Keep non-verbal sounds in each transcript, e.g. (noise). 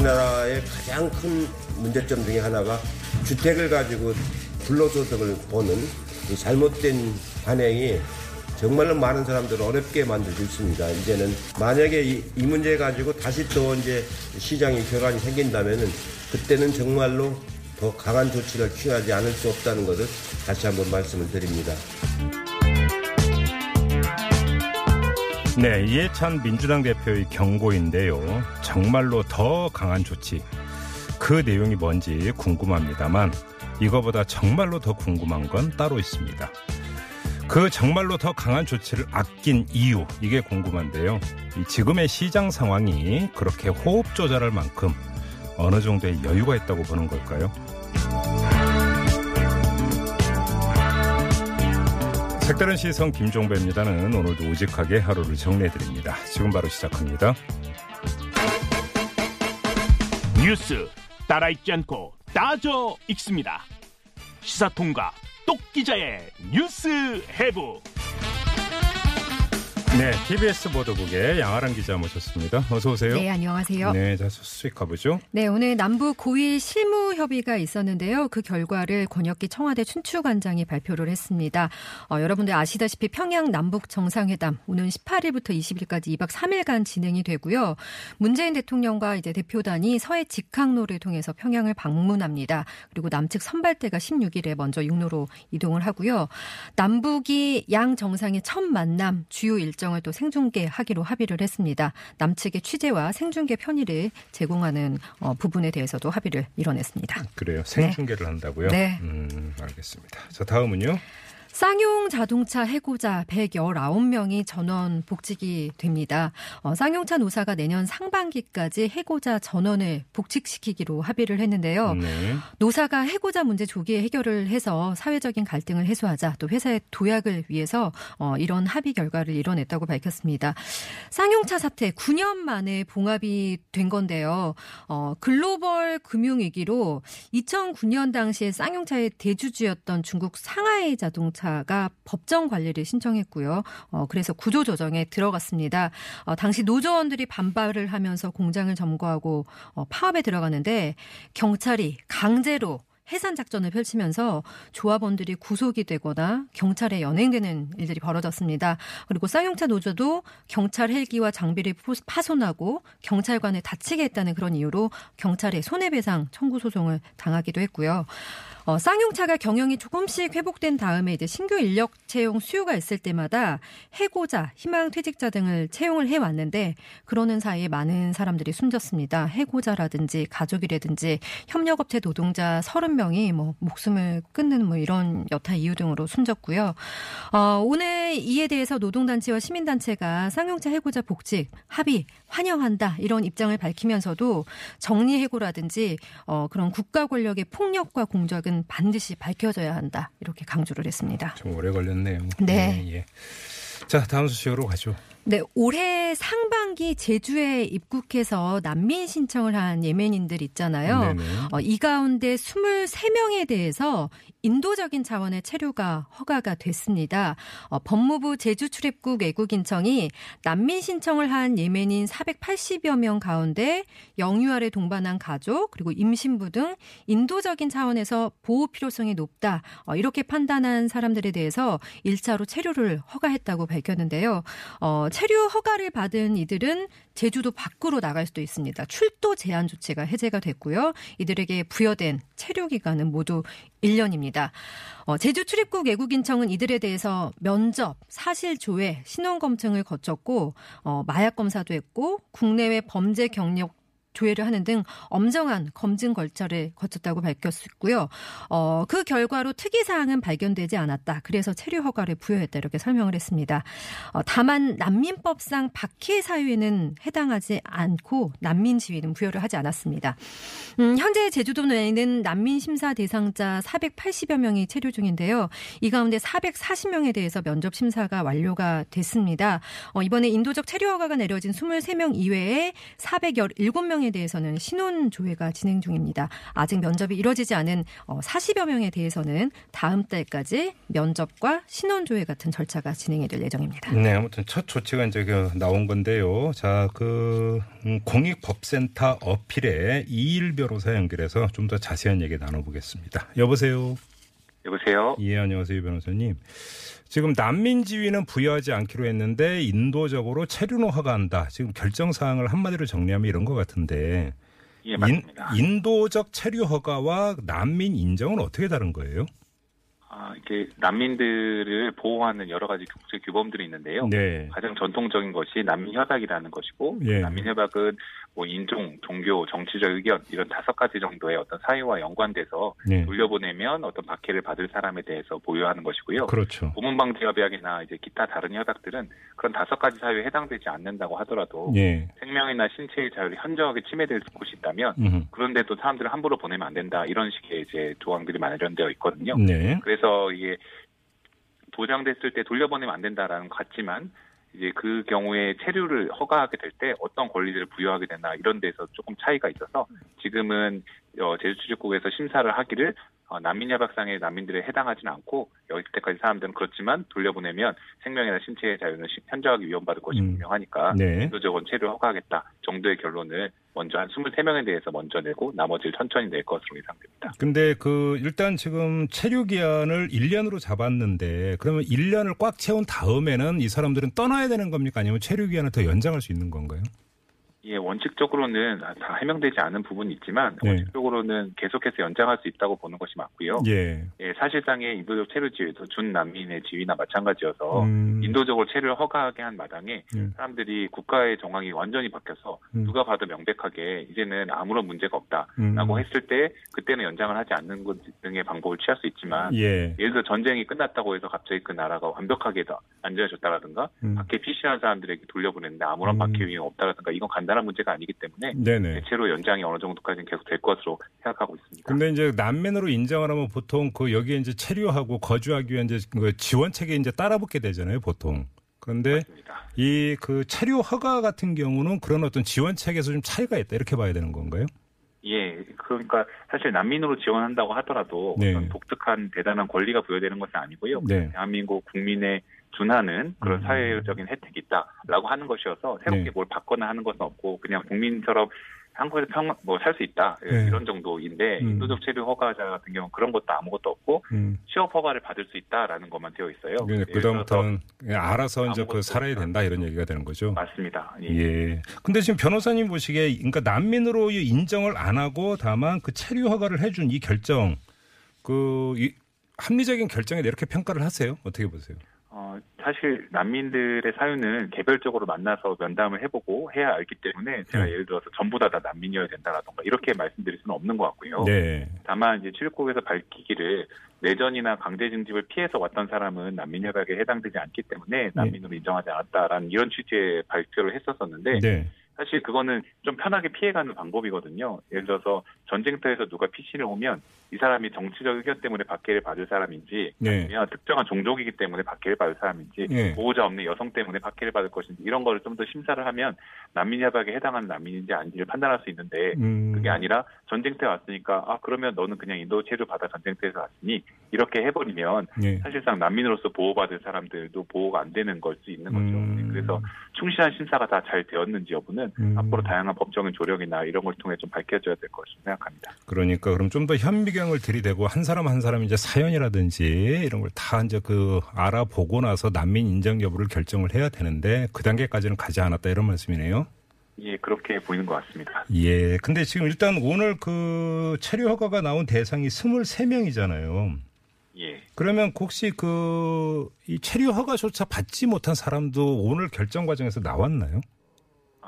우리나라의 가장 큰 문제점 중에 하나가 주택을 가지고 불로소득을 보는 이 잘못된 관행이 정말로 많은 사람들을 어렵게 만들고 있습니다. 이제는 만약에 이, 이 문제 가지고 다시 또 이제 시장이 교란이 생긴다면은 그때는 정말로 더 강한 조치를 취하지 않을 수 없다는 것을 다시 한번 말씀을 드립니다. 네, 이해찬 민주당 대표의 경고인데요. 정말로 더 강한 조치. 그 내용이 뭔지 궁금합니다만 이거보다 정말로 더 궁금한 건 따로 있습니다. 그 정말로 더 강한 조치를 아낀 이유 이게 궁금한데요. 이 지금의 시장 상황이 그렇게 호흡 조절할 만큼 어느 정도의 여유가 있다고 보는 걸까요? 색다른 시선 김종배입니다는 오늘도 우직하게 하루를 정리해드립니다. 지금 바로 시작합니다. 뉴스 따라 읽지 않고 따져 읽습니다. 시사통과 똑 기자의 뉴스 해부. 네, TBS 보도국의 양아랑 기자 모셨습니다. 어서 오세요. 네, 안녕하세요. 네, 자 수수익 가보죠. 네, 오늘 남북 고위 실무 협의가 있었는데요. 그 결과를 권혁기 청와대 춘추관장이 발표를 했습니다. 어, 여러분들 아시다시피 평양 남북 정상회담 오는 18일부터 20일까지 2박 3일간 진행이 되고요. 문재인 대통령과 이제 대표단이 서해 직항로를 통해서 평양을 방문합니다. 그리고 남측 선발대가 16일에 먼저 육로로 이동을 하고요. 남북이 양 정상의 첫 만남 주요 일 정을 또 생중계하기로 합의를 했습니다. 남측의 취재와 생중계 편의를 제공하는 어, 부분에 대해서도 합의를 이뤄냈습니다. 그래요. 생중계를 한다고요? 네. 음, 알겠습니다. 자, 다음은요. 쌍용 자동차 해고자 119명이 전원 복직이 됩니다. 어, 쌍용차 노사가 내년 상반기까지 해고자 전원을 복직시키기로 합의를 했는데요. 네. 노사가 해고자 문제 조기에 해결을 해서 사회적인 갈등을 해소하자 또 회사의 도약을 위해서 어, 이런 합의 결과를 이뤄냈다고 밝혔습니다. 쌍용차 사태 9년 만에 봉합이 된 건데요. 어, 글로벌 금융위기로 2009년 당시에 쌍용차의 대주주였던 중국 상하이 자동차 가 법정 관리를 신청했고요. 어, 그래서 구조 조정에 들어갔습니다. 어, 당시 노조원들이 반발을 하면서 공장을 점거하고 어, 파업에 들어가는데 경찰이 강제로 해산 작전을 펼치면서 조합원들이 구속이 되거나 경찰에 연행되는 일들이 벌어졌습니다. 그리고 쌍용차 노조도 경찰 헬기와 장비를 파손하고 경찰관을 다치게 했다는 그런 이유로 경찰에 손해배상 청구 소송을 당하기도 했고요. 어, 쌍용차가 경영이 조금씩 회복된 다음에 이제 신규 인력 채용 수요가 있을 때마다 해고자, 희망 퇴직자 등을 채용을 해 왔는데 그러는 사이에 많은 사람들이 숨졌습니다. 해고자라든지 가족이라든지 협력업체 노동자 30명 이 뭐 목숨을 끊는 뭐 이런 여타 이유 등으로 숨졌고요. 어, 오늘 이에 대해서 노동단체와 시민단체가 쌍용차 해고자 복직 합의 환영한다 이런 입장을 밝히면서도 정리 해고라든지 어, 그런 국가 권력의 폭력과 공작은 반드시 밝혀져야 한다 이렇게 강조를 했습니다. 좀 오래 걸렸네요. 네. 예. 자, 다음 소식으로 가죠. 네, 올해 상반기 제주에 입국해서 난민 신청을 한 예멘인들 있잖아요. 어, 이 가운데 23명에 대해서 인도적인 차원의 체류가 허가가 됐습니다. 어, 법무부 제주 출입국 외국인청이 난민 신청을 한 예멘인 480여 명 가운데 영유 아래 동반한 가족 그리고 임신부 등 인도적인 차원에서 보호 필요성이 높다. 어, 이렇게 판단한 사람들에 대해서 1차로 체류를 허가했다고 밝혔는데요. 어, 체류 허가를 받은 이들은 제주도 밖으로 나갈 수도 있습니다. 출도 제한 조치가 해제가 됐고요. 이들에게 부여된 체류 기간은 모두 1년입니다. 어, 제주 출입국 외국인청은 이들에 대해서 면접, 사실 조회, 신원 검증을 거쳤고 어, 마약 검사도 했고 국내외 범죄 경력 조회를 하는 등 엄정한 검증 절차를 거쳤다고 밝혔고요. 어, 그 결과로 특이 사항은 발견되지 않았다. 그래서 체류 허가를 부여했다 이렇게 설명을 했습니다. 어, 다만 난민법상 박해 사유에는 해당하지 않고 난민 지위는 부여를 하지 않았습니다. 음, 현재 제주도 내에는 난민 심사 대상자 480여 명이 체류 중인데요. 이 가운데 440명에 대해서 면접 심사가 완료가 됐습니다. 어, 이번에 인도적 체류 허가가 내려진 23명 이외에 417명 에 대해서는 신원 조회가 진행 중입니다. 아직 면접이 이뤄지지 않은 40여 어, 명에 대해서는 다음 달까지 면접과 신원 조회 같은 절차가 진행이 될 예정입니다. 네, 아무튼 첫 조치가 이제 그 나온 건데요. 자, 그 음, 공익법센터 어필에 이일 변호사 연결해서 좀 더 자세한 얘기 나눠보겠습니다. 여보세요. 여보세요. 예, 안녕하세요, 변호사님. 지금 난민 지위는 부여하지 않기로 했는데 인도적으로 체류노 허가한다. 지금 결정 사항을 한마디로 정리하면 이런 것 같은데. 예, 맞습니다. 인, 인도적 체류 허가와 난민 인정은 어떻게 다른 거예요? 아, 이게 난민들을 보호하는 여러 가지 국제 규범들이 있는데요. 네. 가장 전통적인 것이 난민 협약이라는 것이고 예. 난민 협약은 뭐 인종, 종교, 정치적 의견 이런 다섯 가지 정도의 어떤 사유와 연관돼서 네. 돌려보내면 어떤 박해를 받을 사람에 대해서 보유하는 것이고요. 그렇죠. 고문방지 협약이나 이제 기타 다른 협약들은 그런 다섯 가지 사유에 해당되지 않는다고 하더라도 예. 생명이나 신체의 자율이 현저하게 침해될 곳이 있다면 음흠. 그런데도 사람들을 함부로 보내면 안 된다 이런 식의 이제 조항들이 마련되어 있거든요. 네. 그래서 이게 보장됐을 때 돌려보내면 안 된다라는 것 같지만 이제 그 경우에 체류를 허가하게 될 때 어떤 권리들을 부여하게 되나 이런 데서 조금 차이가 있어서 지금은 어, 제주출입국에서 심사를 하기를 어, 난민 협약상의 난민들에 해당하지는 않고 여기때까지 사람들은 그렇지만 돌려보내면 생명이나 신체의 자유는 시- 현저하게 위험받을 것이 음. 분명하니까 네. 인도적으로 체류 허가하겠다 정도의 결론을 먼저 한 23명에 대해서 먼저 내고 나머지를 천천히 낼 것으로 예상됩니다. 근데 그 일단 지금 체류 기한을 1년으로 잡았는데 그러면 1년을 꽉 채운 다음에는 이 사람들은 떠나야 되는 겁니까? 아니면 체류 기한을 더 연장할 수 있는 건가요? 예, 원칙적으로는 다 해명되지 않은 부분이 있지만 네. 원칙적으로는 계속해서 연장할 수 있다고 보는 것이 맞고요. 예. 예, 사실상의 인도적 체류 지위도 준 난민의 지위나 마찬가지여서 음. 인도적으로 체류를 허가하게 한 마당에 음. 사람들이 국가의 정황이 완전히 바뀌어서 음. 누가 봐도 명백하게 이제는 아무런 문제가 음. 없다라고 했을 때 그때는 연장을 하지 않는 것 등의 방법을 취할 수 있지만 예. 예를 들어 전쟁이 끝났다고 해서 갑자기 그 나라가 완벽하게 더 안전해졌다라든가 음. 박해 피신한 사람들에게 돌려보냈는데 아무런 음. 박해 위험이 없다라든가 이건 간 단한 문제가 아니기 때문에 네네. 대체로 연장이 어느 정도까지는 계속 될 것으로 생각하고 있습니다. 근데 이제 난민으로 인정을 하면 보통 그 여기에 이제 체류하고 거주하기 위한 이제 그 지원책에 이제 따라붙게 되잖아요, 보통. 그런데. 이 그 체류 허가 같은 경우는 그런 어떤 지원책에서 좀 차이가 있다 이렇게 봐야 되는 건가요? 예, 그러니까 사실 난민으로 지원한다고 하더라도 네. 어떤 독특한 대단한 권리가 부여되는 것은 아니고요. 네. 대한민국 국민의 준하는 그런 음. 사회적인 혜택이 있다라고 하는 것이어서 새롭게 네. 뭘 받거나 하는 것은 없고 그냥 국민처럼 한국에서 평, 뭐 살 수 있다 예, 네. 이런 정도인데 음. 인도적 체류 허가자 같은 경우 는 그런 것도 아무것도 없고 음. 취업 허가를 받을 수 있다라는 것만 되어 있어요. 그 예를 그다음부터는 그냥 알아서 이제 그 살아야 된다 이런 얘기가 되는 거죠. 맞습니다. 예. 예. 근데 지금 변호사님 보시기에 그러니까 난민으로 인정을 안 하고 다만 그 체류 허가를 해준 이 결정 그 이, 합리적인 결정에 이렇게 평가를 하세요? 어떻게 보세요? 어, 사실 난민들의 사유는 개별적으로 만나서 면담을 해보고 해야 알기 때문에 제가 네. 예를 들어서 전부 다, 다 난민이어야 된다라던가 이렇게 말씀드릴 수는 없는 것 같고요. 네. 다만 이제 출입국에서 밝히기를 내전이나 강제 징집을 피해서 왔던 사람은 난민 협약에 해당되지 않기 때문에 난민으로 인정하지 않았다라는 이런 취지의 발표를 했었었는데 네. 사실 그거는 좀 편하게 피해가는 방법이거든요. 예를 들어서 전쟁터에서 누가 피신을 오면 이 사람이 정치적 의견 때문에 박해를 받을 사람인지 네. 아니면 특정한 종족이기 때문에 박해를 받을 사람인지 네. 보호자 없는 여성 때문에 박해를 받을 것인지 이런 거를 좀 더 심사를 하면 난민 협약에 해당하는 난민인지 아닌지를 판단할 수 있는데 음. 그게 아니라 전쟁터에 왔으니까 아 그러면 너는 그냥 인도 체류 받아 전쟁터에서 왔으니 이렇게 해버리면 네. 사실상 난민으로서 보호받을 사람들도 보호가 안 되는 걸 수 있는 거죠. 음. 그래서 충실한 심사가 다 잘 되었는지 여부는 음. 앞으로 다양한 법적인 조력이나 이런 걸 통해 좀 밝혀져야 될 것으로 생각합니다. 그러니까 그럼 좀 더 현미경 을 들이대고 한 사람 한 사람 이제 사연이라든지 이런 걸 다 이제 그 알아보고 나서 난민 인정 여부를 결정을 해야 되는데 그 단계까지는 가지 않았다 이런 말씀이네요. 예, 그렇게 보이는 것 같습니다. 예. 근데 지금 일단 오늘 그 체류 허가가 나온 대상이 23명이잖아요. 예. 그러면 혹시 그 이 체류 허가조차 받지 못한 사람도 오늘 결정 과정에서 나왔나요?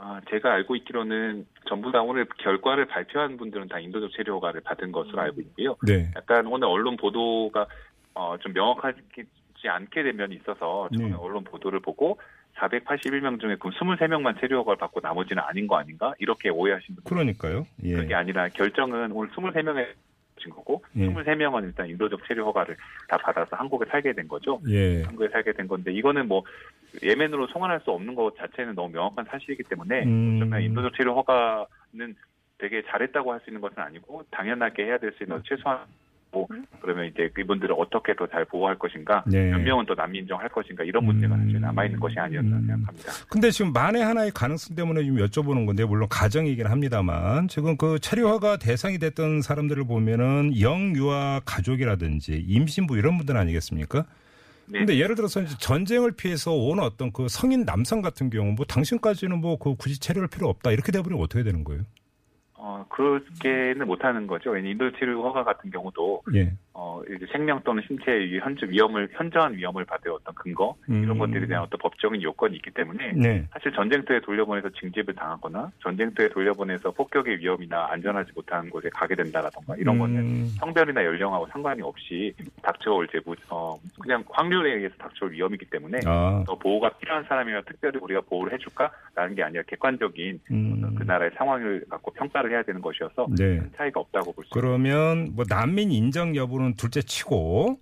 아, 아, 제가 알고 있기로는 전부 다 오늘 결과를 발표한 분들은 다 인도적 체류 허가를 받은 것으로 알고 있고요. 네. 약간 오늘 언론 보도가 어, 좀 명확하지 않게 된 면이 있어서 저는 네. 언론 보도를 보고 481명 중에 그럼 23명만 체류 허가를 받고 나머지는 아닌 거 아닌가? 이렇게 오해하신 분들 그러니까요. 예. 그게 아니라 결정은 오늘 23명 에진 거고 예. 23명은 일단 인도적 체류 허가를 다 받아서 한국에 살게 된 거죠. 예. 한국에 살게 된 건데 이거는 뭐 예멘으로 송환할 수 없는 것 자체는 너무 명확한 사실이기 때문에 음. 인도적 체류 허가는 되게 잘했다고 할 수 있는 것은 아니고 당연하게 해야 될 수 있는 최소한 뭐 그러면 이제 이분들을 어떻게 더 잘 보호할 것인가 네. 몇 명은 또 난민 인정할 것인가 이런 문제가 음. 사실 남아 있는 것이 아니었나 음. 생각합니다. 근데 지금 만에 하나의 가능성 때문에 좀 여쭤보는 건데 물론 가정이긴 합니다만 지금 그 체류허가 대상이 됐던 사람들을 보면은 영유아 가족이라든지 임신부 이런 분들 아니겠습니까? 네. 근데 예를 들어서 이제 전쟁을 피해서 온 어떤 그 성인 남성 같은 경우 뭐 당신까지는 뭐 그 굳이 체류할 필요 없다 이렇게 돼버리면 어떻게 되는 거예요? 어 그렇게는 못하는 거죠. 인도 체류 허가 같은 경우도 예. 어, 이제 생명 또는 신체의 현재 위험을, 현저한 위험을 받을 어떤 근거, 이런 음. 것들에 대한 어떤 법적인 요건이 있기 때문에, 네. 사실 전쟁터에 돌려보내서 징집을 당하거나, 전쟁터에 돌려보내서 폭격의 위험이나 안전하지 못한 곳에 가게 된다라던가, 이런 거는 음. 성별이나 연령하고 상관이 없이 닥쳐올 제부, 어, 그냥 확률에 의해서 닥쳐올 위험이기 때문에, 아. 더 보호가 필요한 사람이면 특별히 우리가 보호를 해줄까라는 게 아니라 객관적인 음. 그 나라의 상황을 갖고 평가를 해야 되는 것이어서 네. 큰 차이가 없다고 볼 수 있습니다. 그러면 뭐 난민 인정 여부는 둘째 치고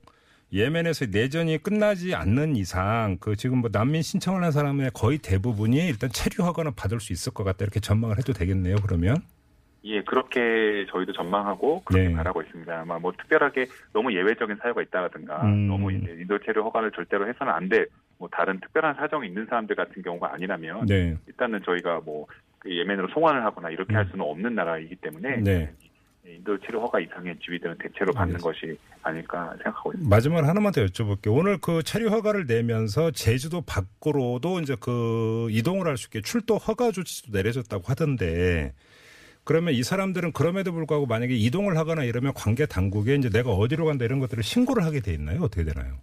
예멘에서 내전이 끝나지 않는 이상 그 지금 뭐 난민 신청을 한 사람의 거의 대부분이 일단 체류 허가는 받을 수 있을 것 같다 이렇게 전망을 해도 되겠네요. 그러면 예, 그렇게 저희도 전망하고 그렇게 네. 바라고 있습니다. 아마 뭐 특별하게 너무 예외적인 사유가 있다라든가 음. 너무 이제 인도 체류 허가를 절대로 해서는 안 될 뭐 다른 특별한 사정이 있는 사람들 같은 경우가 아니라면 네. 일단은 저희가 뭐그 예멘으로 송환을 하거나 이렇게 할 수는 없는 나라이기 때문에 음. 네. 인도 체류 허가 이상의 지위들은 대체로 받는 것이 아닐까 생각하고 있습니다. 마지막으로 하나만 더 여쭤볼게요. 오늘 그 체류 허가를 내면서 제주도 밖으로도 이제 그 이동을 할 수 있게 출도 허가 조치도 내려졌다고 하던데 그러면 이 사람들은 그럼에도 불구하고 만약에 이동을 하거나 이러면 관계 당국에 이제 내가 어디로 간다 이런 것들을 신고를 하게 돼 있나요? 어떻게 되나요?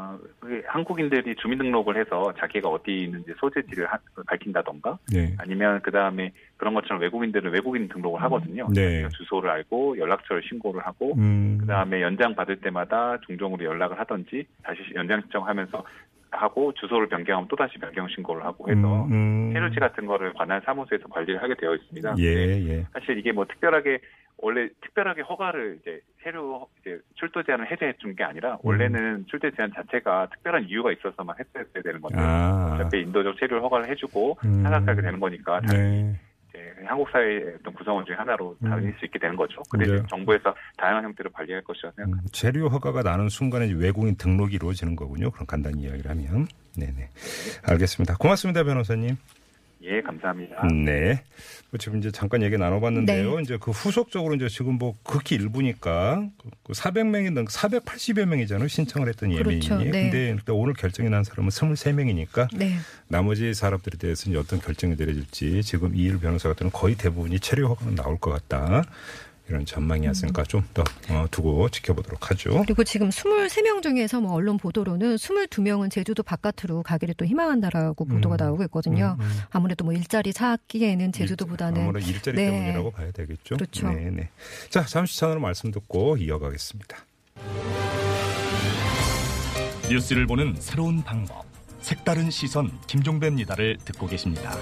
아, 한국인들이 주민등록을 해서 자기가 어디 있는지 소재지를 하- 밝힌다던가 네. 아니면 그 다음에 그런 것처럼 외국인들은 외국인 등록을 하거든요. 네. 주소를 알고 연락처를 신고를 하고 음. 그 다음에 연장 받을 때마다 종종으로 연락을 하든지 다시 연장 신청하면서 하고 주소를 변경하면 또 다시 변경 신고를 하고 해서 음, 음. 해루지 같은 거를 관할 사무소에서 관리를 하게 되어 있습니다. 예, 근데 예. 사실 이게 뭐 특별하게 원래 특별하게 허가를 이제 세류 이제 출도 제한을 해제해 준 게 아니라 원래는 출도 제한 자체가 특별한 이유가 있어서만 했어야 되는 건데 아. 어차피 인도적 체류를 허가를 해주고 음. 하락하게 되는 거니까 네. 이제 한국 사회의 어떤 구성원 중에 하나로 다닐 수 있게 되는 거죠. 근데 네. 정부에서 다양한 형태로 관리할 것이라 생각. 음, 체류 허가가 나는 순간에 외국인 등록이 이루어지는 거군요. 그럼 간단히 이야기를 하면. 네네. 알겠습니다. 고맙습니다, 변호사님. 예, 감사합니다. 네. 뭐 지금 이제 잠깐 얘기 나눠봤는데요. 네. 이제 그 후속적으로 이제 지금 뭐 극히 일부니까 그 400명이 넘 480여 명이잖아요. 신청을 했던 예민인이. 그렇죠. 네. 근데 일단 오늘 결정이 난 사람은 23명이니까 네. 나머지 사람들에 대해서 이제 어떤 결정이 내려질지 지금 이일 변호사 같은 는 거의 대부분이 체류 허가가 나올 것 같다. 이런 전망이 왔으니까 좀 더 두고 지켜보도록 하죠. 그리고 지금 23명 중에서 뭐 언론 보도로는 22명은 제주도 바깥으로 가기를 또 희망한다라고 보도가 나오고 있거든요. 아무래도 뭐 일자리 찾기에는 제주도보다는 아무래도 일자리 네. 때문이라고 봐야 되겠죠. 그렇죠. 네, 네. 자, 잠시 전으로 말씀 듣고 이어가겠습니다. 뉴스를 보는 새로운 방법. 색다른 시선 김종배입니다를 듣고 계십니다.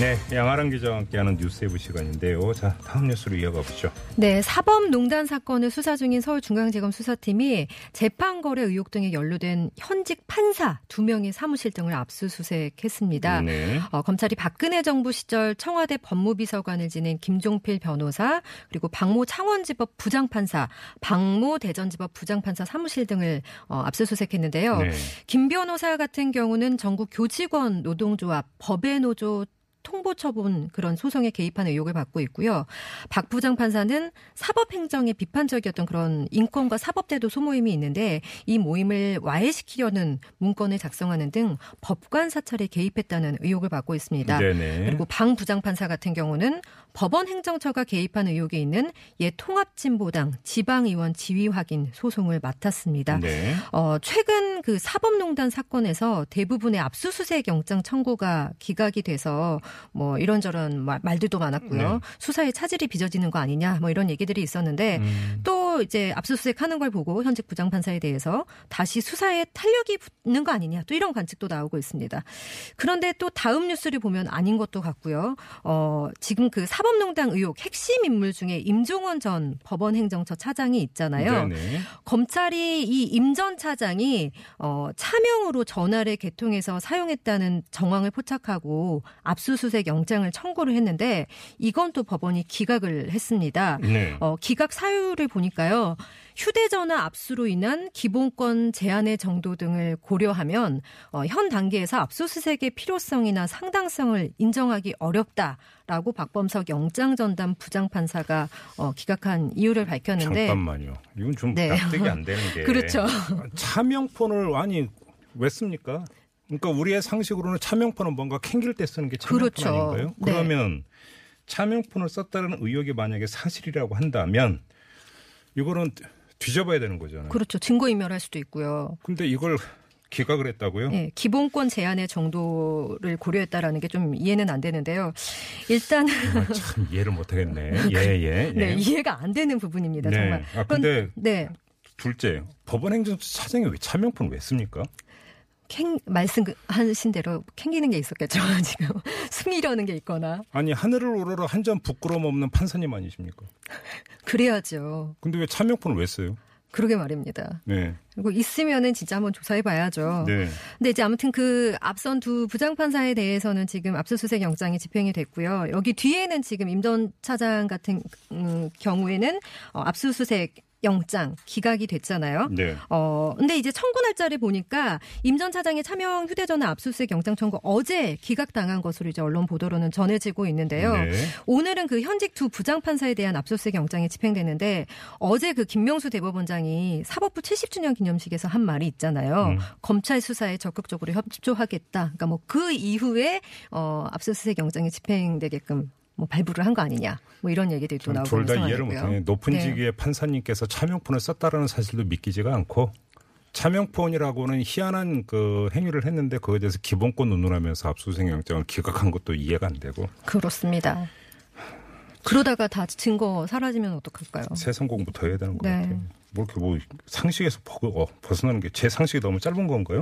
네, 양아랑 기자와 함께하는 뉴스웨브 시간인데요. 자, 다음 뉴스로 이어가 보죠. 네, 사법농단 사건을 수사 중인 서울중앙지검 수사팀이 재판거래 의혹 등에 연루된 현직 판사 두 명의 사무실 등을 압수수색했습니다. 네. 어, 검찰이 박근혜 정부 시절 청와대 법무비서관을 지낸 김종필 변호사 그리고 박모 창원지법 부장판사, 박모 대전지법 부장판사 사무실 등을 어, 압수수색했는데요. 네. 김 변호사 같은 경우는 전국 교직원 노동조합 법외노조 통보 처분 그런 소송에 개입한 의혹을 받고 있고요. 박 부장 판사는 사법행정에 비판적이었던 그런 인권과 사법제도 소모임이 있는데 이 모임을 와해시키려는 문건을 작성하는 등 법관 사찰에 개입했다는 의혹을 받고 있습니다. 네네. 그리고 방 부장 판사 같은 경우는 법원 행정처가 개입한 의혹이 있는 옛 통합진보당 지방의원 지위 확인 소송을 맡았습니다. 네. 어, 최근 그 사법농단 사건에서 대부분의 압수수색 영장 청구가 기각이 돼서 뭐 이런저런 말, 말들도 많았고요. 네. 수사에 차질이 빚어지는 거 아니냐 뭐 이런 얘기들이 있었는데 음. 또 이제 압수수색 하는 걸 보고 현직 부장판사에 대해서 다시 수사에 탄력이 붙는 거 아니냐 또 이런 관측도 나오고 있습니다. 그런데 또 다음 뉴스를 보면 아닌 것도 같고요. 어, 지금 그 사법농단 의혹 핵심 인물 중에 임종원 전 법원행정처 차장이 있잖아요. 네네. 검찰이 이 임 전 차장이 어, 차명으로 전화를 개통해서 사용했다는 정황을 포착하고 압수수색 영장을 청구를 했는데 이건 또 법원이 기각을 했습니다. 네. 어, 기각 사유를 보니까 요. 휴대전화 압수로 인한 기본권 제한의 정도 등을 고려하면 어, 현 단계에서 압수수색의 필요성이나 상당성을 인정하기 어렵다라고 박범석 영장전담 부장판사가 어, 기각한 이유를 밝혔는데 잠깐만요. 이건 좀 네. 납득이 안 되는 (laughs) 게. 그렇죠. 차명폰을 아니 왜 씁니까? 그러니까 우리의 상식으로는 차명폰은 뭔가 캥길 때 쓰는 게 차명폰 그렇죠. 아닌가요? 네. 그러면 차명폰을 썼다는 의혹이 만약에 사실이라고 한다면 이거는 뒤져봐야 되는 거잖아요. 그렇죠. 증거인멸할 수도 있고요. 근데 이걸 기각을 했다고요? 예, 기본권 제한의 정도를 고려했다라는 게 좀 이해는 안 되는데요. 일단 아, 참 이해를 못 하겠네. (laughs) 예, 예, 예. 네, 이해가 안 되는 부분입니다. 네. 정말. 아, 근데 네. 둘째, 법원 행정처 차장이 왜 차명폰을 왜 씁니까? 캥 말씀하신 대로 캥기는 게 있었겠죠. (laughs) 지금 숨기려는 게 있거나 아니 하늘을 우러러 한 점 부끄러움 없는 판사님 아니십니까? (laughs) 그래야죠. 근데 왜 차명폰을 왜 써요? 그러게 말입니다. 네. 그리고 있으면은 진짜 한번 조사해 봐야죠. 네. 근데 이제 아무튼 그 앞선 두 부장판사에 대해서는 지금 압수수색 영장이 집행이 됐고요. 여기 뒤에는 지금 임전 차장 같은 음, 경우에는 어, 압수수색 영장 기각이 됐잖아요. 네. 어, 근데 이제 청구 날짜를 보니까 임 전 차장의 차명 휴대전화 압수수색 영장 청구 어제 기각당한 것으로 이제 언론 보도로는 전해지고 있는데요. 네. 오늘은 그 현직 두 부장 판사에 대한 압수수색 영장이 집행되는데 어제 그 김명수 대법원장이 사법부 70주년 기념식에서 한 말이 있잖아요. 음. 검찰 수사에 적극적으로 협조하겠다. 그러니까 뭐 그 이후에 어 압수수색 영장이 집행되게끔 뭐 발부를 한 거 아니냐. 뭐 이런 얘기들이 또 나오고 둘 다 이해를. 못하네. 높은 네. 직위의 판사님께서 차명폰을 썼다라는 사실도 믿기지가 않고 차명폰이라고는 희한한 그 행위를 했는데 그거에 대해서 기본권 운운하면서 압수수색 영장을 기각한 것도 이해가 안 되고 그렇습니다. 그러다가 다 증거 사라지면 어떡할까요? 공부 더 해야 되는 것 네. 같아요. 뭐 이렇게 뭐 상식에서 버- 어, 벗어나는 게 제 상식이 너무 짧은 건가요?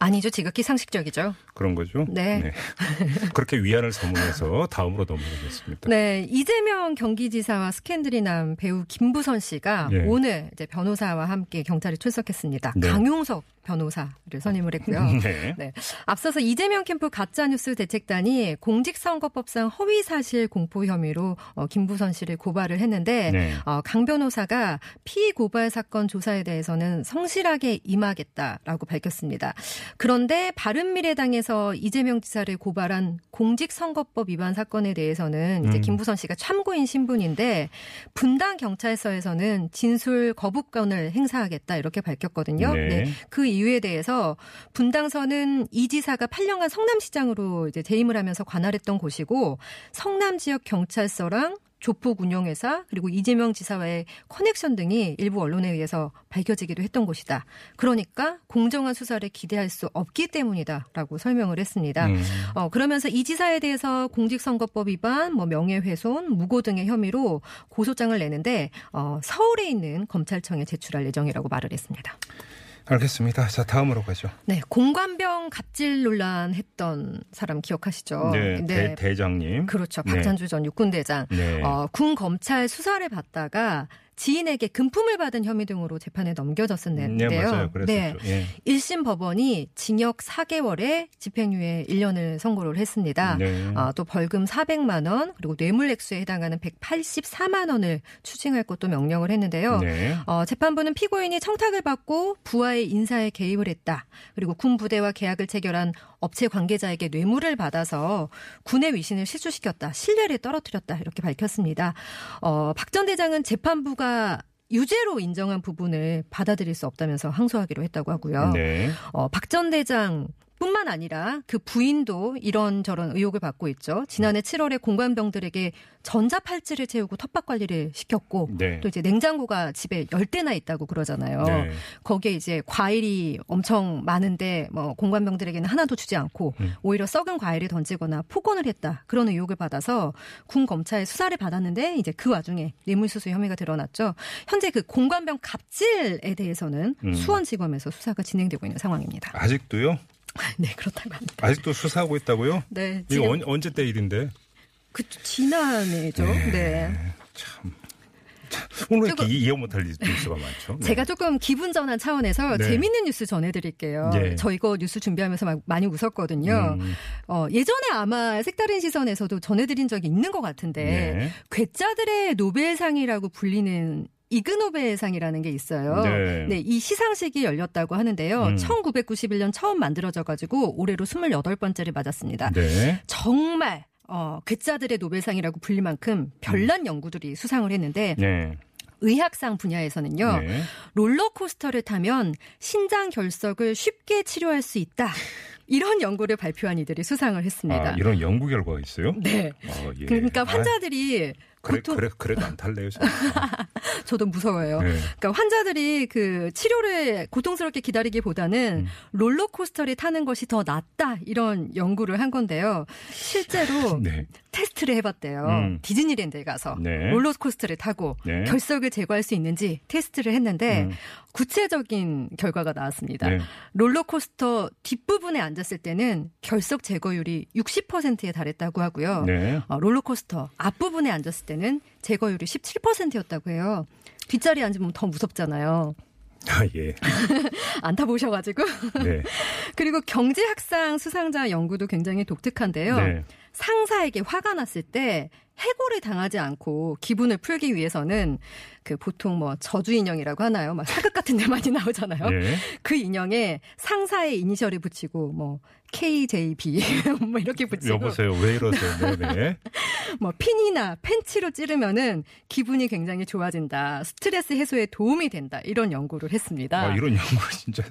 아니죠. 지극히 상식적이죠. 그런 거죠? 네. 그렇게 위안을 삼으면서 다음으로 넘어가겠습니다. 네, 이재명 경기지사와 스캔들이 난 배우 김부선 씨가 네. 오늘 이제 변호사와 함께 경찰에 출석했습니다. 네. 강용석 변호사를 선임을 했고요. (laughs) 네. 네. 앞서서 이재명 캠프 가짜뉴스 대책단이 공직선거법상 허위사실 공포 혐의로 어, 김부선 씨를 고발을 했는데 네. 어, 강 변호사가 피의 고발 사건 조사에 대해서는 성실하게 임하겠다라고 밝혔습니다. 그런데 바른미래당 에서 이재명 지사를 고발한 공직선거법 위반 사건에 대해서는 이제 음. 김부선 씨가 참고인 신분인데 분당 경찰서에서는 진술 거부권을 행사하겠다 이렇게 밝혔거든요. 네. 그 이유에 대해서 분당서는 이 지사가 8년간 성남시장으로 이제 재임을 하면서 관할했던 곳이고 성남 지역 경찰서랑 조폭 운영회사 그리고 이재명 지사와의 커넥션 등이 일부 언론에 의해서 밝혀지기도 했던 곳이다. 그러니까 공정한 수사를 기대할 수 없기 때문이다라고 설명을 했습니다. 음. 어, 그러면서 이 지사에 대해서 공직선거법 위반, 뭐 명예훼손, 무고 등의 혐의로 고소장을 내는데 어, 서울에 있는 검찰청에 제출할 예정이라고 말을 했습니다. 알겠습니다. 자, 다음으로 가죠. 네, 공관병 갑질 논란 했던 사람 기억하시죠? 네, 대, 장님 그렇죠. 네. 박찬주 전 육군대장. 네. 어, 군 검찰 수사를 받다가 지인에게 금품을 받은 혐의 등으로 재판에 넘겨졌었는데요. 네, 맞아요. 그랬었죠. 예. 1심 법원이 징역 4개월에 집행유예 1년을 선고를 했습니다. 네. 아, 또 벌금 400만 원 그리고 뇌물 액수에 해당하는 184만 원을 추징할 것도 명령을 했는데요. 네. 어, 재판부는 피고인이 청탁을 받고 부하의 인사에 개입을 했다. 그리고 군 부대와 계약을 체결한 업체 관계자에게 뇌물을 받아서 군의 위신을 실추시켰다, 신뢰를 떨어뜨렸다 이렇게 밝혔습니다. 어, 박 전 대장은 재판부가 유죄로 인정한 부분을 받아들일 수 없다면서 항소하기로 했다고 하고요. 네. 어, 박 전 대장 뿐만 아니라 그 부인도 이런저런 의혹을 받고 있죠. 지난해 7월에 공관병들에게 전자팔찌를 채우고 텃밭 관리를 시켰고 네. 또 이제 냉장고가 집에 열 대나 있다고 그러잖아요. 네. 거기에 이제 과일이 엄청 많은데 뭐 공관병들에게는 하나도 주지 않고 음. 오히려 썩은 과일을 던지거나 폭언을 했다 그런 의혹을 받아서 군 검찰 수사를 받았는데 이제 그 와중에 뇌물수수 혐의가 드러났죠. 현재 그 공관병 갑질에 대해서는 음. 수원지검에서 수사가 진행되고 있는 상황입니다. 아직도요? (laughs) 네 그렇다고 합니다. 아직도 수사하고 있다고요? 네 이거 언, 언제 때 일인데? 그 지난해죠. 네. 참. 참, 오늘 이렇게 이해 못할 뉴스가 많죠. 네. 제가 조금 기분 전환 차원에서 네. 재밌는 뉴스 전해드릴게요. 네. 저 이거 뉴스 준비하면서 막 많이 웃었거든요. 음, 어, 예전에 아마 색다른 시선에서도 전해드린 적이 있는 것 같은데 네. 괴짜들의 노벨상이라고 불리는 이그노벨상이라는 게 있어요. 네. 이 시상식이 열렸다고 하는데요. 음. 1991년 처음 만들어져 가지고 올해로 28번째를 맞았습니다. 네. 정말 어, 괴짜들의 노벨상이라고 불릴 만큼 별난 연구들이 수상을 했는데 네. 의학상 분야에서는요. 네. 롤러코스터를 타면 신장 결석을 쉽게 치료할 수 있다. 이런 연구를 발표한 이들이 수상을 했습니다. 아, 이런 연구 결과가 있어요? 네. 어, 예. 그러니까 아, 환자들이 그래, 고통 그래, 그래도 안 탈래요. (laughs) 저도 무서워요. 네. 그러니까 환자들이 그 치료를 고통스럽게 기다리기보다는 음. 롤러코스터를 타는 것이 더 낫다 이런 연구를 한 건데요. 실제로 (laughs) 네. 테스트를 해봤대요. 음. 디즈니랜드에 가서 네. 롤러코스터를 타고 네. 결석을 제거할 수 있는지 테스트를 했는데 음. 구체적인 결과가 나왔습니다. 네. 롤러코스터 뒷부분에 앉았을 때는 결석 제거율이 60%에 달했다고 하고요. 네. 어, 롤러코스터 앞부분에 앉았을 때는 제거율이 17%였다고 해요. 뒷자리에 앉으면 더 무섭잖아요. 아, 예. (laughs) 안 타보셔가지고. 네. 그리고 경제학상 수상자 연구도 굉장히 독특한데요. 네. 상사에게 화가 났을 때 해고를 당하지 않고 기분을 풀기 위해서는 그 보통 뭐 저주 인형이라고 하나요? 막 사극 같은 데 (laughs) 많이 나오잖아요. 네. 그 인형에 상사의 이니셜을 붙이고 뭐 KJB (laughs) 뭐 이렇게 붙이고 여보세요. 왜 이러세요? 네네. (laughs) 뭐 핀이나 펜치로 찌르면은 기분이 굉장히 좋아진다. 스트레스 해소에 도움이 된다. 이런 연구를 했습니다. 아, 이런 연구 진짜.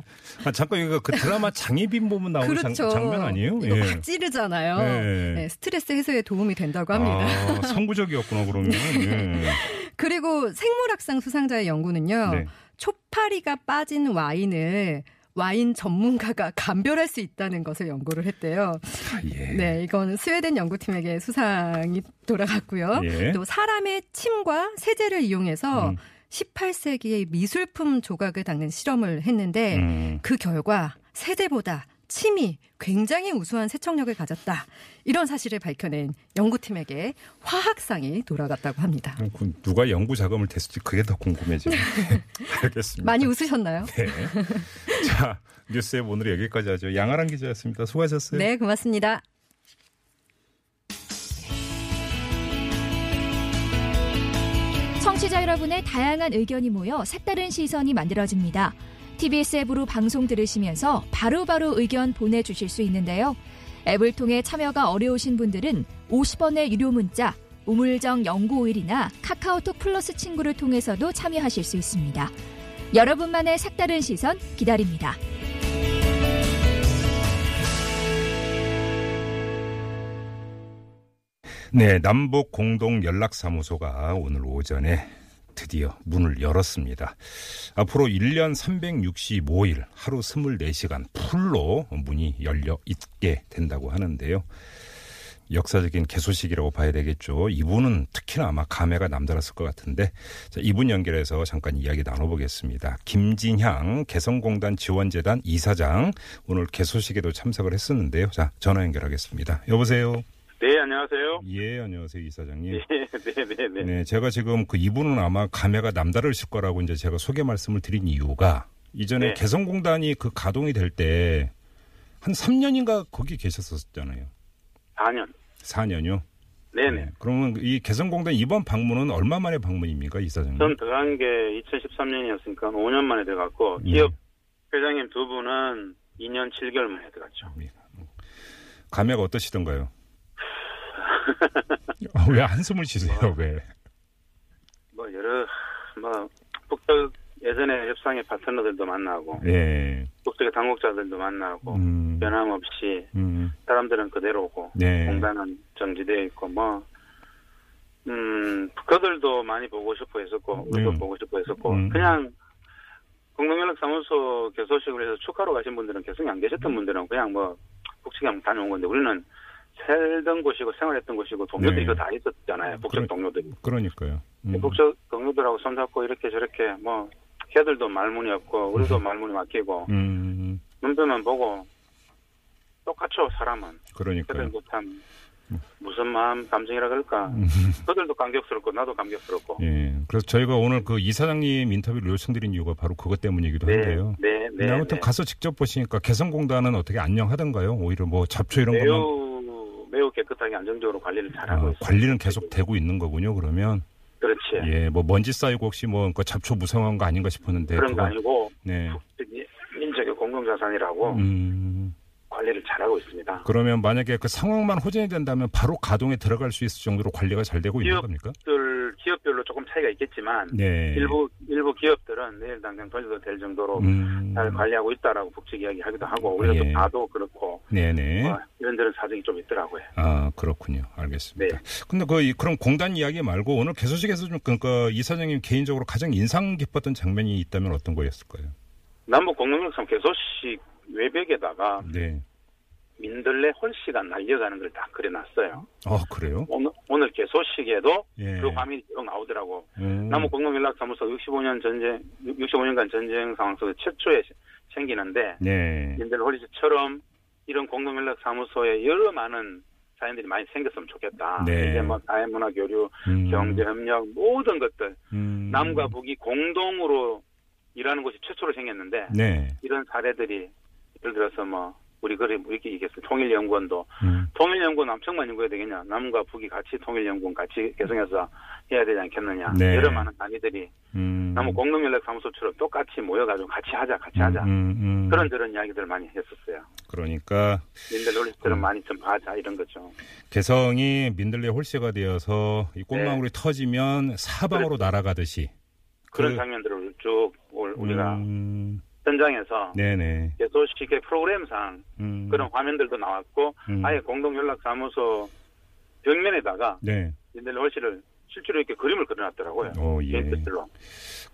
아, 잠깐 이거 그 드라마 장애빈 보면 나오는 그렇죠. 장, 장면 아니에요? 이거 예. 막 찌르잖아요. 네. 네, 스트레스 해소에 도움이 된다고 합니다. 아, (laughs) 선구적이었구나 그러면. 예. 그리고 생물학상 수상자의 연구는요. 네. 초파리가 빠진 와인을 와인 전문가가 감별할 수 있다는 것을 연구를 했대요. 아, 예. 네, 이건 스웨덴 연구팀에게 수상이 돌아갔고요. 예. 또 사람의 침과 세제를 이용해서 음. 18세기의 미술품 조각을 닦는 실험을 했는데 음. 그 결과 세제보다 침이 굉장히 우수한 세척력을 가졌다. 이런 사실을 밝혀낸 연구팀에게 화학상이 돌아갔다고 합니다. 그 누가 연구 자금을 댔을지 그게 더 궁금해지네. (laughs) 알겠습니다. 많이 웃으셨나요? 네. 자, 뉴스의 오늘 여기까지 하죠. 양아랑 기자였습니다. 수고하셨어요. 네, 고맙습니다. 청취자 여러분의 다양한 의견이 모여 색다른 시선이 만들어집니다. TBS 앱으로 방송 들으시면서 바로바로 의견 보내주실 수 있는데요. 앱을 통해 참여가 어려우신 분들은 50원의 유료 문자 우물정 0951이나 카카오톡 플러스 친구를 통해서도 참여하실 수 있습니다. 여러분만의 색다른 시선 기다립니다. 네, 남북 공동 연락사무소가 오늘 오전에 드디어 문을 열었습니다. 앞으로 1년 365일 하루 24시간 풀로 문이 열려 있게 된다고 하는데요. 역사적인 개소식이라고 봐야 되겠죠. 이분은 특히나 아마 감회가 남다랐을 것 같은데 자, 이분 연결해서 잠깐 이야기 나눠보겠습니다. 김진향 개성공단 지원재단 이사장 오늘 개소식에도 참석을 했었는데요. 자 전화 연결하겠습니다. 여보세요. 네, 안녕하세요. 예, 안녕하세요, 이사장님. 네, 네, 네, 네. 네, 제가 지금 그 이분은 아마 감회가 남다르실 거라고 이제 제가 소개 말씀을 드린 이유가 이전에 네. 개성공단이 그 가동이 될 때 한 3년인가 거기 계셨었잖아요. 4년. 4년요. 네, 네. 그러면 이 개성공단 이번 방문은 얼마 만에 방문입니까, 이사장님? 전 들어간 게 2013년이었으니까 5년 만에 들어갔고 예. 기업 회장님 두 분은 2년 7개월 만에 들어갔죠. 감회가 어떠시던가요? 아, 왜 한숨을 쉬세요? 왜? 뭐 여러 뭐 북쪽 예전에 협상의 파트너들도 만나고 예. 북쪽의 당국자들도 만나고 음. 변함없이 음. 사람들은 그대로고 네. 공단은 정지되어 있고 뭐 음, 그들도 많이 보고 싶어 했었고 우리도 음. 보고 싶어 했었고 음. 그냥 공동연락사무소 개소식을 해서 축하로 가신 분들은 개성이 안 계셨던 분들은 그냥 뭐 북측에 다녀온 건데 우리는 살던 곳이고 생활했던 곳이고 동료들이 네. 다 있었잖아요 그러- 동료들이 그러니까요. 음. 북측 동료들하고 손잡고 이렇게 저렇게 뭐 걔들도 말문이 없고 우리도 말문이 막히고 음. 눈빛만 보고 똑같죠 사람은 그러니까요. 그들도 참 무슨 마음 감정이라 그럴까 그들도 감격스럽고 나도 감격스럽고 예. 그래서 저희가 오늘 그 이사장님 인터뷰를 요청드린 이유가 바로 그것 때문이기도 한데요. 네, 네, 아무튼 네. 가서 직접 보시니까 개성공단은 어떻게 안녕하던가요? 오히려 뭐 잡초 이런 것만 매우 깨끗하게 안정적으로 관리를 잘하고 아, 있어요. 관리는 계속 되고 있는 거군요. 그러면 그렇지. 예, 뭐 먼지 쌓이고 혹시 뭐 그러니까 잡초 무성한 거 아닌가 싶었는데 그런 거 아니고 네. 민족의 공공자산이라고 음. 관리를 잘하고 있습니다. 그러면 만약에 그 상황만 호전이 된다면 바로 가동에 들어갈 수 있을 정도로 관리가 잘 되고 있는 겁니까? 조금 차이가 있겠지만 네. 일부 일부 기업들은 내일 당장 돌려도 될 정도로 음. 잘 관리하고 있다라고 북측 이야기하기도 하고 우리가 예. 또 봐도 그렇고 네네. 뭐 이런저런 사정이 좀 있더라고요. 아 그렇군요. 알겠습니다. 네. 근데 그 이- 그럼 공단 이야기 말고 오늘 개소식에서 좀 그러니까 이 사장님 개인적으로 가장 인상 깊었던 장면이 있다면 어떤 거였을까요? 남북 공동역상 개소식 외벽에다가 네. 민들레 홀씨가 날려가는 걸 다 그려놨어요. 아 그래요? 오늘, 오늘 개소식에도 예. 그 화면이 쭉 나오더라고. 음. 남북 공동연락사무소 65년 전쟁, 65년간 전쟁 상황 속에 최초에 생기는데 네. 민들레 홀씨처럼 이런 공동연락사무소에 여러 많은 사연들이 많이 생겼으면 좋겠다. 네. 이제 뭐 사회 문화 교류, 음. 경제 협력 모든 것들 음. 남과 북이 공동으로 일하는 곳이 최초로 생겼는데 네. 이런 사례들이 예를 들어서 뭐 우리 그래 이렇게 얘기했어요. 통일연구원도 음. 통일연구원 남청만 연구해야 되겠냐? 남과 북이 같이 통일연구원 같이 개성해서 해야 되지 않겠느냐? 네. 여러 많은 단위들이 음. 남북 공동연락사무소처럼 똑같이 모여가지고 같이 하자, 같이 하자. 음, 음. 그런 저런 이야기들을 많이 했었어요. 그러니까 민들 논리처럼 음. 많이 좀 하자 이런 거죠. 개성이 민들레 홀씨가 되어서 이 꽃망울이 터지면 사방으로 날아가듯이 그런 그- 장면들을 쭉 올- 우리가 음. 현장에서 네네. 개소식의 프로그램상 음. 그런 화면들도 나왔고 음. 아예 공동연락사무소 벽면에다가 네. 민들 홀씨를 실제로 이렇게 그림을 그려놨더라고요. 어, 예. 페인트칠로.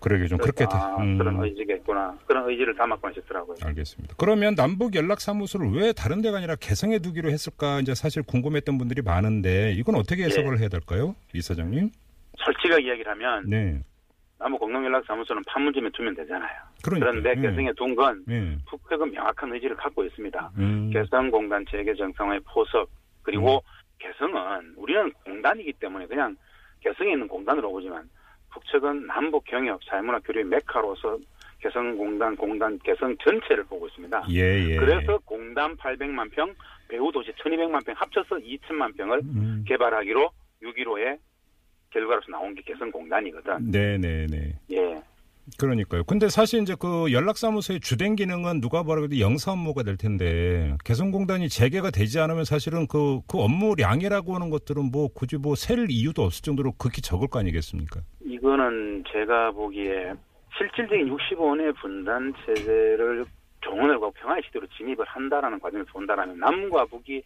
그러게 좀 그렇게 아, 음. 그런 의지가 있구나. 그런 의지를 담았고 하셨더라고요. 알겠습니다. 그러면 남북 연락 사무소를 왜 다른 데가 아니라 개성에 두기로 했을까 이제 사실 궁금했던 분들이 많은데 이건 어떻게 해석을 해야 될까요? 이 사장님? 솔직하게 이야기를 하면 네. 남북 공동연락사무소는 판문점에 두면 되잖아요. 그러니까. 그런데 개성에 둔건 예. 북핵은 명확한 의지를 갖고 있습니다. 음. 개성공단 재개 정상화의 포섭 그리고 개성은 우리는 공단이기 때문에 그냥 개성에 있는 공단으로 보지만 북측은 남북 경협 사회문화 교류의 메카로서 개성공단 공단 개성 전체를 보고 있습니다. 예, 예. 그래서 공단 800만 평, 배후 도시 1200만 평 합쳐서 2000만 평을 음. 개발하기로 6.15의 결과로서 나온 게 개성공단이거든. 네, 네, 네. 예. 그러니까요. 근데 사실 이제 그 연락사무소의 주된 기능은 누가 뭐라고 영사 업무가 될 텐데 개성공단이 재개가 되지 않으면 사실은 그, 그 업무량이라고 하는 것들은 뭐 굳이 뭐셀 이유도 없을 정도로 극히 적을 거 아니겠습니까? 이거는 제가 보기에 실질적인 65원의 분단 체제를 하고 평화의 시대로 진입을 한다라는 과정을 본다라면 남과 북이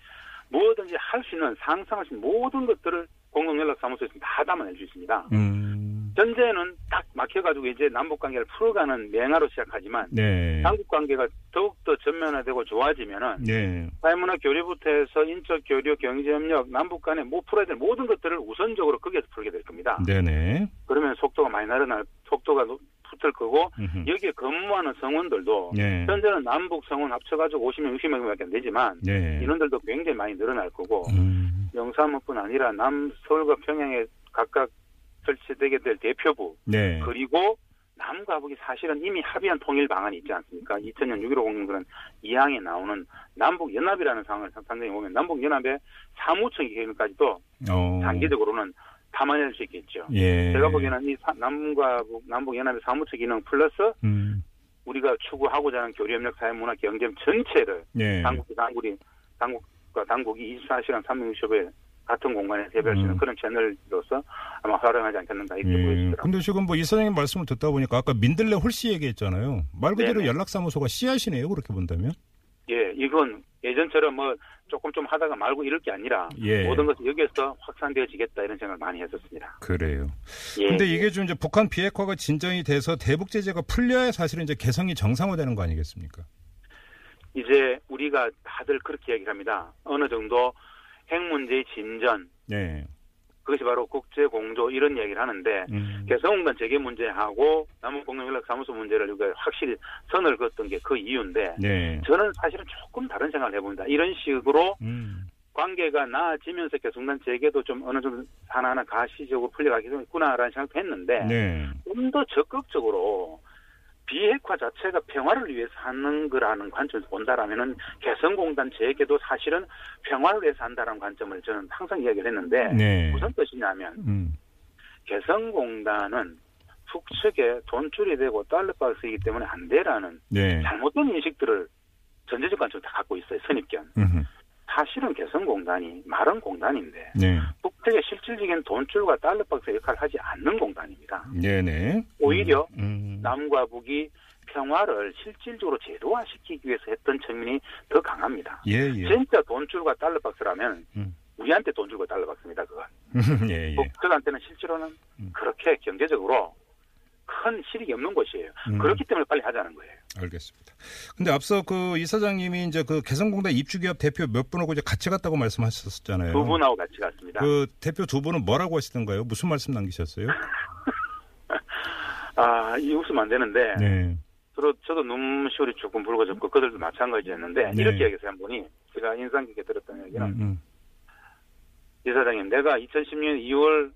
뭐든지 할 수 있는 상상할 수 있는 모든 것들을 공동연락사무소에서 다 담아낼 수 있습니다. 음. 현재는 딱 막혀가지고 이제 남북 관계를 풀어가는 맹화로 시작하지만 네. 한국 관계가 더욱더 전면화되고 좋아지면은 네. 사회문화 교류부터 해서 인적 교류, 경제협력, 남북 간에 뭐 풀어야 될 모든 것들을 우선적으로 거기에서 풀게 될 겁니다. 네네. 그러면 속도가 많이 늘어날 속도가 높- 붙을 거고 음흠. 여기에 근무하는 성원들도 네. 현재는 남북 성원 합쳐가지고 50명, 60명밖에 안 되지만 네. 인원들도 굉장히 많이 늘어날 거고 음. 영사무뿐 아니라 남 서울과 평양에 각각 설치되게 될 대표부 네. 그리고 남과 북이 사실은 이미 합의한 통일 방안이 있지 않습니까? 2000년 6.15 공동 그런 2항에 나오는 남북 연합이라는 상황을 상상해 보면 남북 연합의 사무처 기능까지도 어. 단기적으로는 담아낼 수 있겠죠. 예. 제가 보기에는 이 사- 남과 북, 남북 연합의 사무처 기능 플러스 음. 우리가 추구하고자 하는 교류협력 사회문화 경제 전체를 예. 당국 당국이 당국 기업과 당국이 24시간 365일 같은 공간에서 협의할 수 있는 음. 그런 채널로서 아마 활용하지 않겠는가 이렇게 예. 보여지더라고요. 근데 지금 뭐 이사장님 말씀을 듣다 보니까 아까 민들레 홀씨 얘기했잖아요. 말 그대로 네네. 연락사무소가 씨앗이네요. 그렇게 본다면. 예, 이건 예전처럼 뭐 조금 좀 하다가 말고 이럴 게 아니라 예. 모든 것이 여기에서 확산되어지겠다 이런 생각을 많이 했었습니다. 그래요. 예. 근데 이게 좀 이제 북한 비핵화가 진정이 돼서 대북 제재가 풀려야 사실은 이제 개성이 정상화되는 거 아니겠습니까? 이제 우리가 다들 그렇게 얘기를 합니다. 어느 정도 핵 문제의 진전 네. 그것이 바로 국제 공조 이런 얘기를 하는데 음. 개성공단 재개 문제하고 남북공동연락사무소 문제를 우리가 확실히 선을 그었던 게 그 이유인데 네. 저는 사실은 조금 다른 생각을 해봅니다. 이런 식으로 음. 관계가 나아지면서 개성공단 재개도 좀 어느 정도 하나하나 가시적으로 풀려가기 도 했구나라는 생각도 했는데 네. 좀더 적극적으로 비핵화 자체가 평화를 위해서 하는 거라는 관점에서 본다라면은 개성공단 재개도 사실은 평화를 위해서 한다라는 관점을 저는 항상 이야기를 했는데 네. 무슨 뜻이냐면 음. 개성공단은 북측에 돈줄이 되고 달러박스이기 때문에 안 되라는 네. 잘못된 인식들을 전제적 관점을 다 갖고 있어요 선입견. 음흠. 사실은 개성공단이 마른 공단인데 네. 북측의 실질적인 돈줄과 달러박스 역할을 하지 않는 공단입니다. 네네. 오히려 음. 남과 북이 평화를 실질적으로 제도화시키기 위해서 했던 측면이 더 강합니다. 예, 예. 진짜 돈줄과 달러박스라면 음. 우리한테 돈줄과 달러박스입니다. 그건. (laughs) 예, 예. 북측한테는 실제로는 음. 그렇게 경제적으로 큰 실익이 없는 곳이에요. 음. 그렇기 때문에 빨리 하자는 거예요. 알겠습니다. 근데 앞서 그 이사장님이 이제 그 개성공단 입주기업 대표 몇 분하고 이제 같이 갔다고 말씀하셨잖아요. 두 분하고 같이 갔습니다. 그 대표 두 분은 뭐라고 하시던가요? 무슨 말씀 남기셨어요? (laughs) 아, 이 웃으면 안 되는데, 네. 저도, 저도 눈시울이 조금 붉어졌고, 그들도 마찬가지였는데, 네. 이렇게 얘기해서 한 분이, 제가 인상 깊게 들었던 얘기는, 음, 음. 이사장님, 내가 2010년 2월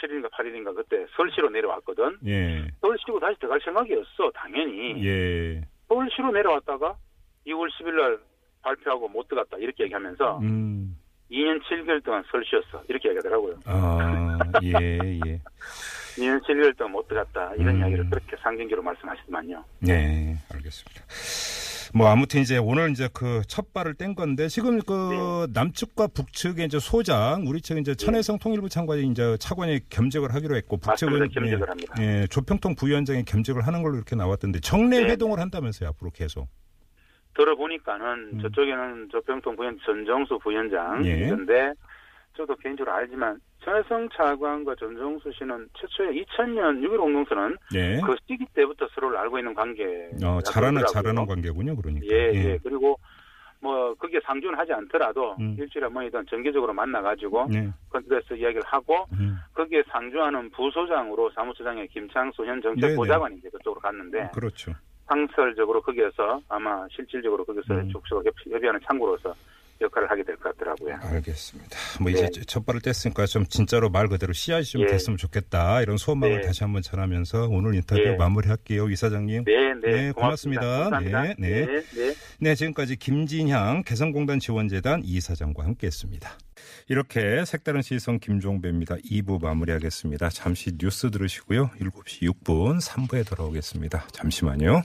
7일인가 8일인가 그때 서울시로 내려왔거든. 예. 서울시로 다시 들어갈 생각이었어, 당연히. 예. 서울시로 내려왔다가 2월 10일 날 발표하고 못 들어갔다, 이렇게 얘기하면서, 음. 2년 7개월 동안 서울시였어. 이렇게 얘기하더라고요. 아, 예, 예. (laughs) 2년 7개월 동안 못 들어갔다. 이런 음. 이야기를 그렇게 상징적으로 말씀하시더만요. 네, 알겠습니다. 뭐 아무튼 이제 오늘 이제 그 첫 발을 뗀 건데 지금 그 남측과 북측의 이제 소장 우리 측 이제 천혜성 통일부 장관이 이제 차관이 겸직을 하기로 했고 북측은 맞습니다. 겸직을 합니다. 예, 예, 조평통 부위원장이 겸직을 하는 걸로 이렇게 나왔던데 정례 네. 회동을 한다면서요 앞으로 계속. 들어보니까는 음. 저쪽에는 조평통 부위원 전정수 부위원장 예. 있는데 저도 개인적으로 알지만 천혜성 차관과 전정수 씨는 최초에 2000년 6.1 공동선언 예. 그 시기 때부터 서로를 알고 있는 관계. 어, 잘하는 잘하는 관계군요, 그러니까. 예, 예. 그리고 뭐 그게 상주는 하지 않더라도 음. 일주일에 한 번이든 정기적으로 만나가지고 예. 컨트레스 이야기를 하고 음, 거기에 상주하는 부소장으로 사무처장의 김창수 현. 정책보좌관이 이제 그쪽으로 갔는데 그렇죠. 상설적으로 거기에서 아마 실질적으로 거기서 음. 적극적으로 협의하는 창구로서 역할을 하게 될 것 같더라고요. 알겠습니다. 뭐 이제 네. 첫 발을 뗐으니까 좀 진짜로 말 그대로 씨앗이 좀 예. 됐으면 좋겠다 이런 소망을 네. 다시 한번 전하면서 오늘 인터뷰 예. 마무리할게요, 이사장님. 네, 네, 네, 고맙습니다. 고맙습니다. 네, 네. 네, 네. 네, 지금까지 김진향 개성공단 지원재단 이사장과 함께했습니다. 이렇게 색다른 시선 김종배입니다. 2부 마무리하겠습니다. 잠시 뉴스 들으시고요. 7시 6분 3부에 돌아오겠습니다. 잠시만요.